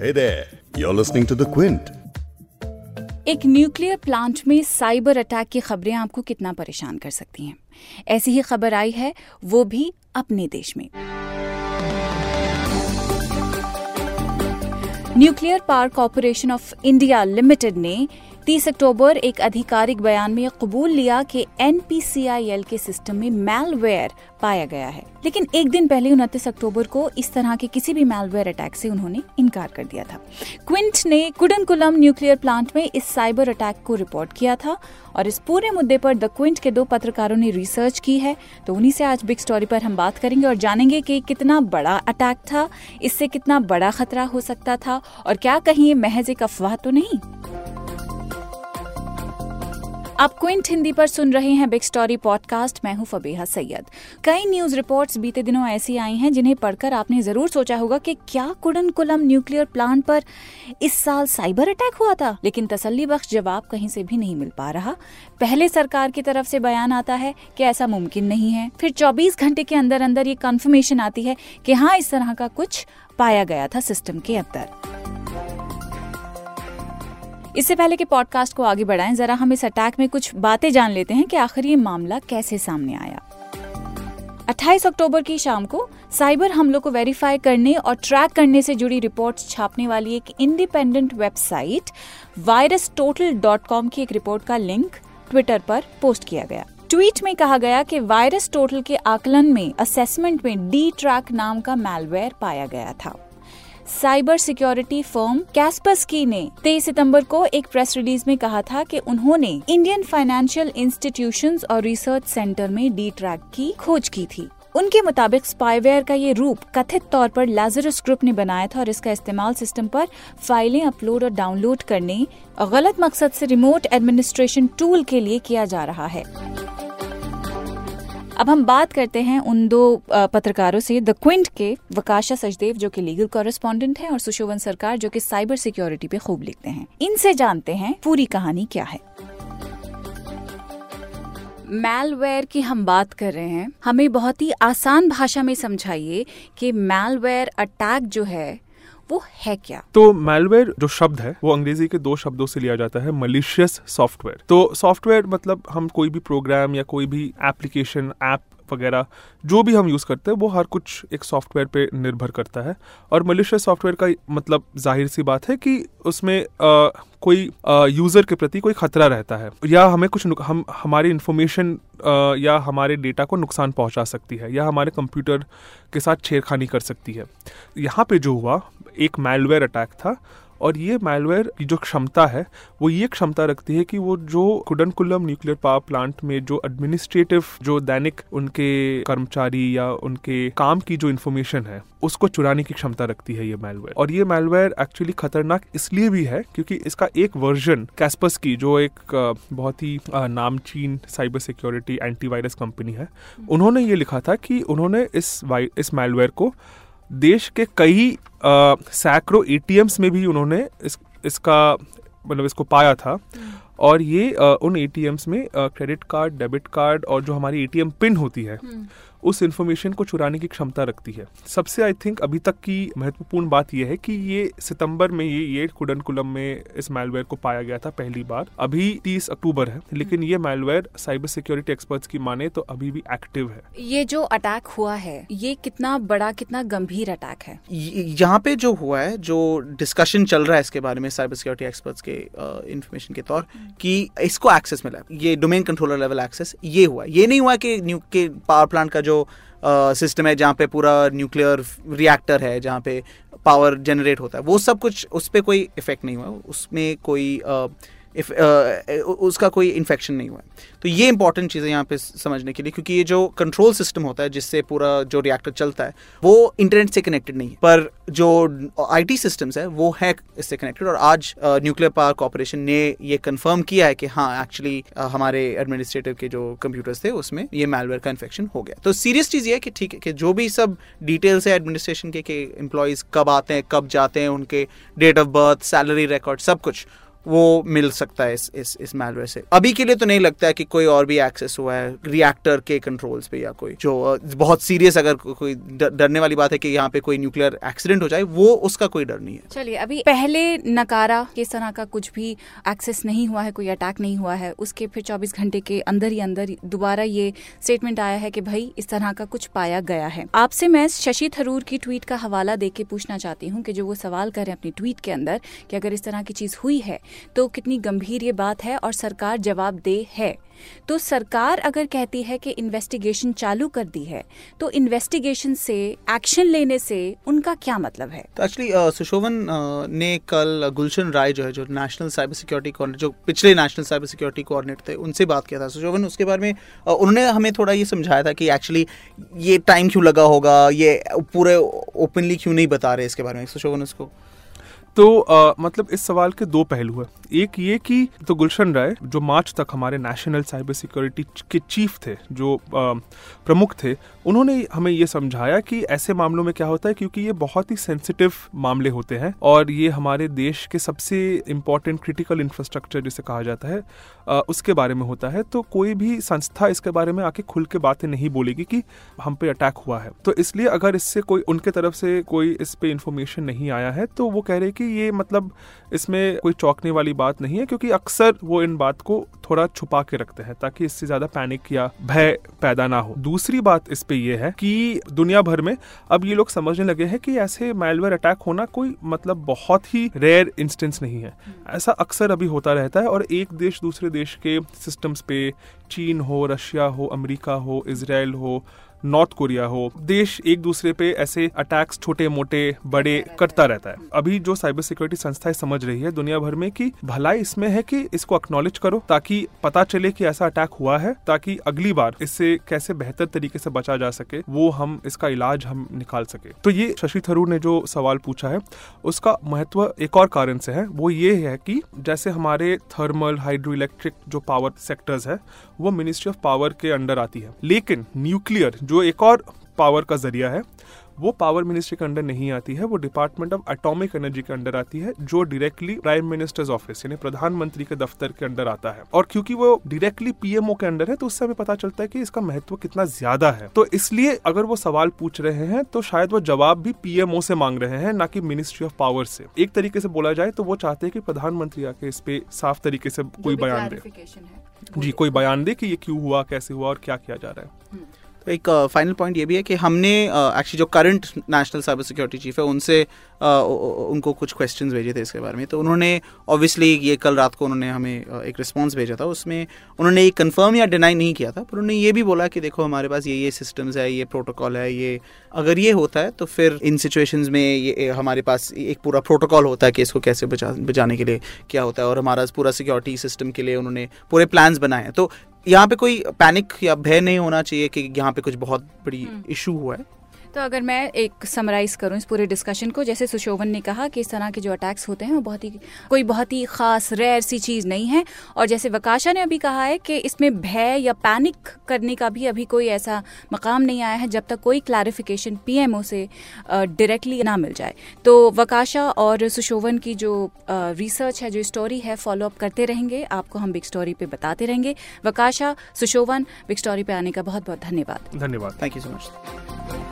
Hey there, you're listening to The Quint. एक nuclear plant में cyber attack की खबरें आपको कितना परेशान कर सकती हैं ऐसी ही खबर आई है वो भी अपने देश में nuclear power corporation of India limited ने 30 अक्टूबर एक आधिकारिक बयान में कबूल लिया कि एनपीसीआईएल के सिस्टम में मैलवेयर पाया गया है। लेकिन एक दिन पहले उनतीस अक्टूबर को इस तरह के किसी भी मैलवेयर अटैक से उन्होंने इनकार कर दिया था। क्विंट ने कुडनकुलम न्यूक्लियर प्लांट में इस साइबर अटैक को रिपोर्ट किया था और इस पूरे मुद्दे पर द क्विंट के दो पत्रकारों ने रिसर्च की है। तो उन्हीं से आज बिग स्टोरी पर हम बात करेंगे और जानेंगे कि कितना बड़ा अटैक था, इससे कितना बड़ा खतरा हो सकता था और क्या कहीं महज एक अफवाह तो नहीं? आप क्विंट हिंदी पर सुन रहे हैं बिग स्टोरी पॉडकास्ट मैं हूँ फबीहा सैयद। कई न्यूज़ रिपोर्ट्स बीते दिनों ऐसी आई हैं जिन्हें पढ़कर आपने ज़रूर सोचा होगा कि क्या कुडनकुलम न्यूक्लियर प्लांट पर इस साल साइबर अटैक हुआ था। लेकिन तसल्ली बख्श जवाब कहीं से भी नहीं मिल पा रहा। पहले सरकार की तरफ़ से बयान आता है कि ऐसा मुमकिन नहीं है। फिर 24 घंटे के अंदर अंदर ये कंफर्मेशन आती है कि हाँ इस तरह का कुछ पाया गया था सिस्टम के अंदर। इससे पहले कि पॉडकास्ट को आगे बढ़ाएँ, जरा हम इस अटैक में कुछ बातें जान लेते हैं कि आखिर ये मामला कैसे सामने आया। 28 अक्टूबर की शाम को साइबर हमलों को वेरीफाई करने और ट्रैक करने से जुड़ी रिपोर्ट्स छापने वाली एक independent website virus total dot com की एक रिपोर्ट का लिंक ट्विटर पर पोस्ट किया गया। ट्वीट में कहा गया कि वायरस टोटल के आकलन में असेसमेंट में डी ट्रैक नाम का मैलवेयर पाया गया था। साइबर सिक्योरिटी फर्म कैस्पस्की ने 23 सितंबर को एक प्रेस रिलीज़ में कहा था कि उन्होंने इंडियन फाइनेंशियल इंस्टीट्यूशंस और रिसर्च सेंटर में डी ट्रैक की खोज की थी। उनके मुताबिक स्पाईवेयर का ये रूप कथित तौर पर लाजरस ग्रुप ने बनाया था और इसका इस्तेमाल सिस्टम पर फाइलें अपलोड और डाउनलोड करने और गलत मकसद से रिमोट एडमिनिस्ट्रेशन टूल के लिए किया जा रहा है। अब हम बात करते हैं उन दो पत्रकारों से द क्विंट के वकाशा सचदेव, जो कि लीगल कॉरेस्पॉन्डेंट हैं, और सुशोभन सरकार, जो कि साइबर सिक्योरिटी पे खूब लिखते हैं। इनसे जानते हैं पूरी कहानी क्या है। मैलवेयर की हम बात कर रहे हैं। हमें बहुत ही आसान भाषा में समझाइए कि मैलवेयर अटैक जो है वो है क्या? तो मेलवेयर जो शब्द है वो अंग्रेज़ी के दो शब्दों से लिया जाता है मलिशियस सॉफ्टवेयर तो सॉफ्टवेयर मतलब हम कोई भी प्रोग्राम या कोई भी एप्लीकेशन ऐप वगैरह जो भी हम यूज़ करते हैं वो हर कुछ एक सॉफ्टवेयर पे निर्भर करता है। और मलिशियस सॉफ्टवेयर का मतलब ज़ाहिर सी बात है कि उसमें आ, कोई यूज़र के प्रति कोई खतरा रहता है। या हमें कुछ हम हमारी इन्फॉर्मेशन या हमारे डेटा को नुकसान पहुँचा सकती है या हमारे कंप्यूटर के साथ छेड़खानी कर सकती है। यहाँ पे जो हुआ एक मैलवेयर अटैक था और ये मैलवेयर की जो क्षमता है वो ये क्षमता रखती है कि वो जो कुडनकुलम न्यूक्लियर पावर प्लांट में जो एडमिनिस्ट्रेटिव जो दैनिक उनके कर्मचारी या उनके काम की जो इन्फॉर्मेशन है उसको चुराने की क्षमता रखती है ये मैलवेयर और ये मैलवेयर एक्चुअली खतरनाक इसलिए भी है क्योंकि इसका एक वर्जन कैस्पस की जो एक बहुत ही नामचीन साइबर सिक्योरिटी एंटीवायरस कंपनी है उन्होंने ये लिखा था कि उन्होंने इस इस मैलवेयर को देश के कई सैकड़ों एटीएम्स में भी उन्होंने इस इसका मतलब इसको पाया था हम्म। और ये आ, उन एटीएम्स में क्रेडिट कार्ड डेबिट कार्ड और जो हमारी एटीएम पिन होती है हम्म। उस इन्फॉर्मेशन को चुराने की क्षमता रखती है। सबसे आई थिंक अभी तक की महत्वपूर्ण बात यह है कि ये सितंबर में ये ये कुडनकुलम में इस मैलवेयर को पाया गया था पहली बार। अभी 30 अक्टूबर है लेकिन ये मैलवेयर साइबर सिक्योरिटी एक्सपर्ट्स की माने तो अभी भी एक्टिव है। ये जो अटैक हुआ है ये कितना बड़ा कितना गंभीर अटैक है? यहाँ पे जो हुआ है जो डिस्कशन चल रहा है इसके बारे में साइबर सिक्योरिटी एक्सपर्ट्स के इन्फॉर्मेशन के तौर कि इसको एक्सेस मिला ये डोमेन कंट्रोलर लेवल एक्सेस ये हुआ ये नहीं हुआ कि न्यू के पावर प्लांट का जो सिस्टम है जहाँ पे पूरा न्यूक्लियर रिएक्टर है, जहाँ पे पावर जनरेट होता है, वो सब कुछ उस पर कोई इफ़ेक्ट नहीं हुआ। उसमें कोई इफ़ uh, उसका कोई इन्फेक्शन नहीं हुआ तो ये इंपॉर्टेंट चीज़ें यहाँ पे समझने के लिए क्योंकि ये जो कंट्रोल सिस्टम होता है जिससे पूरा जो रिएक्टर चलता है वो इंटरनेट से कनेक्टेड नहीं है। पर जो आईटी सिस्टम्स है वो है इससे कनेक्टेड और आज न्यूक्लियर पावर कॉरपोरेशन ने ये कंफर्म किया है कि हाँ एक्चुअली uh, हमारे एडमिनिस्ट्रेटिव के जो कंप्यूटर्स थे उसमें ये मेलवेयर का इन्फेक्शन हो गया। तो सीरियस चीज़ ये है कि ठीक है कि जो भी सब डिटेल्स है एडमिनिस्ट्रेशन के कि एम्प्लॉयज़ कब आते हैं कब जाते हैं उनके date of birth salary record सब कुछ। वो मिल सकता है इस इस इस malware से। अभी के लिए तो नहीं लगता है कि कोई और भी एक्सेस हुआ है रिएक्टर के कंट्रोल्स पे या कोई, जो बहुत सीरियस अगर कोई डरने वाली बात है कि यहाँ पे कोई न्यूक्लियर एक्सीडेंट हो जाए, वो उसका कोई डर नहीं है। चलिए, अभी पहले नकारा कि इस तरह का कुछ भी एक्सेस नहीं हुआ है, कोई अटैक नहीं हुआ है, उसके फिर 24 घंटे के अंदर ही अंदर दोबारा ये स्टेटमेंट आया है कि भाई इस तरह का कुछ पाया गया है। आपसे मैं शशि थरूर की ट्वीट का हवाला दे के पूछना चाहती हूँ कि जो वो सवाल करें अपनी ट्वीट के अंदर कि अगर इस तरह की चीज़ हुई है तो कितनी गंभीर ये बात है और सरकार जवाबदेह है। तो सरकार अगर कहती है कि इन्वेस्टिगेशन चालू कर दी है तो इन्वेस्टिगेशन से एक्शन लेने से उनका क्या मतलब है? तो एक्चुअली सुशोभन ने कल गुलशन राय जो है, जो नेशनल साइबर सिक्योरिटी जो पिछले नेशनल साइबर सिक्योरिटी कोऑर्डिनेटर थे, उनसे बात किया था। सुशोभन, उसके बारे में उन्होंने हमें थोड़ा ये समझाया था कि एक्चुअली ये टाइम क्यों लगा होगा, ये पूरे ओपनली क्यों नहीं बता रहे इसके बारे में? सुशोभन, उसको तो अ, मतलब इस सवाल के दो पहलू है। एक ये कि तो गुलशन राय जो मार्च तक हमारे नेशनल साइबर सिक्योरिटी के चीफ थे जो प्रमुख थे उन्होंने हमें ये समझाया कि ऐसे मामलों में क्या होता है क्योंकि ये बहुत ही सेंसिटिव मामले होते हैं और ये हमारे देश के सबसे इम्पोर्टेंट क्रिटिकल इंफ्रास्ट्रक्चर जिसे कहा जाता है अ, उसके बारे में होता है। तो कोई भी संस्था इसके बारे में आके खुल के बातें नहीं बोलेगी कि हम पे अटैक हुआ है। तो इसलिए अगर इससे कोई उनके तरफ़ से कोई इस पे इंफॉर्मेशन नहीं आया है तो वो कह रहे कि ये मतलब इसमें कोई चौंकने वाली बात नहीं है, क्योंकि अक्सर वो इन बात को थोड़ा छुपा के रखते हैं, ताकि इससे ज़्यादा पैनिक या भय पैदा ना हो। दूसरी बात इस पे ये है कि दुनिया भर में अब ये लोग समझने लगे हैं कि ऐसे मेलवेयर अटैक होना कोई मतलब बहुत ही रेयर इंस्टेंस नहीं है। ऐसा अक्सर अभी होता रहता है और एक देश दूसरे देश के सिस्टम्स पे, चीन हो, रशिया हो, अमेरिका हो इसराइल हो नॉर्थ कोरिया हो, देश एक दूसरे पे ऐसे अटैक्स छोटे मोटे बड़े करता रहता है। अभी जो साइबर सिक्योरिटी संस्थाएँ समझ रही है दुनिया भर में कि भलाई इसमें है कि इसको एक्नॉलेज करो ताकि पता चले कि ऐसा अटैक हुआ है, ताकि अगली बार इससे कैसे बेहतर तरीके से बचा जा सके, वो हम, इसका इलाज हम निकाल सके। तो ये शशि थरूर ने जो सवाल पूछा है, उसका महत्व एक और कारण से है। वो ये है कि जैसे हमारे थर्मल हाइड्रो इलेक्ट्रिक जो पावर सेक्टर्स है, वो मिनिस्ट्री ऑफ़ पावर के अंडर आती है। लेकिन न्यूक्लियर जो एक और पावर का ज़रिया है वो पावर मिनिस्ट्री के अंडर नहीं आती है वो डिपार्टमेंट ऑफ़ एटॉमिक एनर्जी के अंडर आती है जो डायरेक्टली प्राइम मिनिस्टर्स ऑफ़िस यानी प्रधानमंत्री के दफ्तर के अंडर आता है। और क्योंकि वो डायरेक्टली पीएमओ के अंडर है तो उससे हमें पता चलता है कि इसका महत्व कितना ज़्यादा है। तो इसलिए अगर वो सवाल पूछ रहे हैं तो शायद वो जवाब भी पीएमओ से मांग रहे हैं ना कि मिनिस्ट्री ऑफ़ पावर से। एक तरीके से बोला जाए तो वो चाहते हैं कि प्रधानमंत्री आके इस पे साफ़ तरीके से कोई बयान दे। जी कोई बयान दे कि ये क्यों हुआ कैसे हुआ और क्या किया जा रहा है। तो एक फाइनल पॉइंट ये भी है कि हमने एक्चुअली जो current national cyber security chief है उनसे uh, उनको कुछ क्वेश्चंस भेजे थे इसके बारे में। तो उन्होंने ऑब्वियसली ये कल रात को उन्होंने हमें uh, एक रिस्पांस भेजा था। उसमें उन्होंने ये कंफर्म या डिनाई नहीं किया था पर उन्होंने ये भी बोला कि देखो हमारे पास ये ये सिस्टम्स है ये प्रोटोकॉल है ये अगर ये होता है तो फिर इन सिचुएशंस में ये हमारे पास एक पूरा प्रोटोकॉल होता है कि इसको कैसे बचा बचाने के लिए क्या होता है। और हमारा पूरा सिक्योरिटी सिस्टम के लिए उन्होंने पूरे प्लान्स बनाए हैं। तो यहाँ पे कोई पैनिक या भय नहीं होना चाहिए कि यहाँ पे कुछ बहुत बड़ी इशू हुआ है। तो अगर मैं एक समराइज करूँ इस पूरे डिस्कशन को जैसे सुशोभन ने कहा कि इस तरह के जो अटैक्स होते हैं वो बहुत ही कोई बहुत ही खास रेयर सी चीज़ नहीं है। और जैसे वकाशा ने अभी कहा है कि इसमें भय या पैनिक करने का भी अभी कोई ऐसा मकाम नहीं आया है जब तक कोई क्लैरिफिकेशन पीएमओ से डायरेक्टली ना मिल जाए। तो वकाशा और सुशोभन की जो रिसर्च है जो स्टोरी है फॉलो अप करते रहेंगे। आपको हम बिग स्टोरी पे बताते रहेंगे। वकाशा सुशोभन बिग स्टोरी पे आने का बहुत बहुत धन्यवाद। धन्यवाद। Thank you so much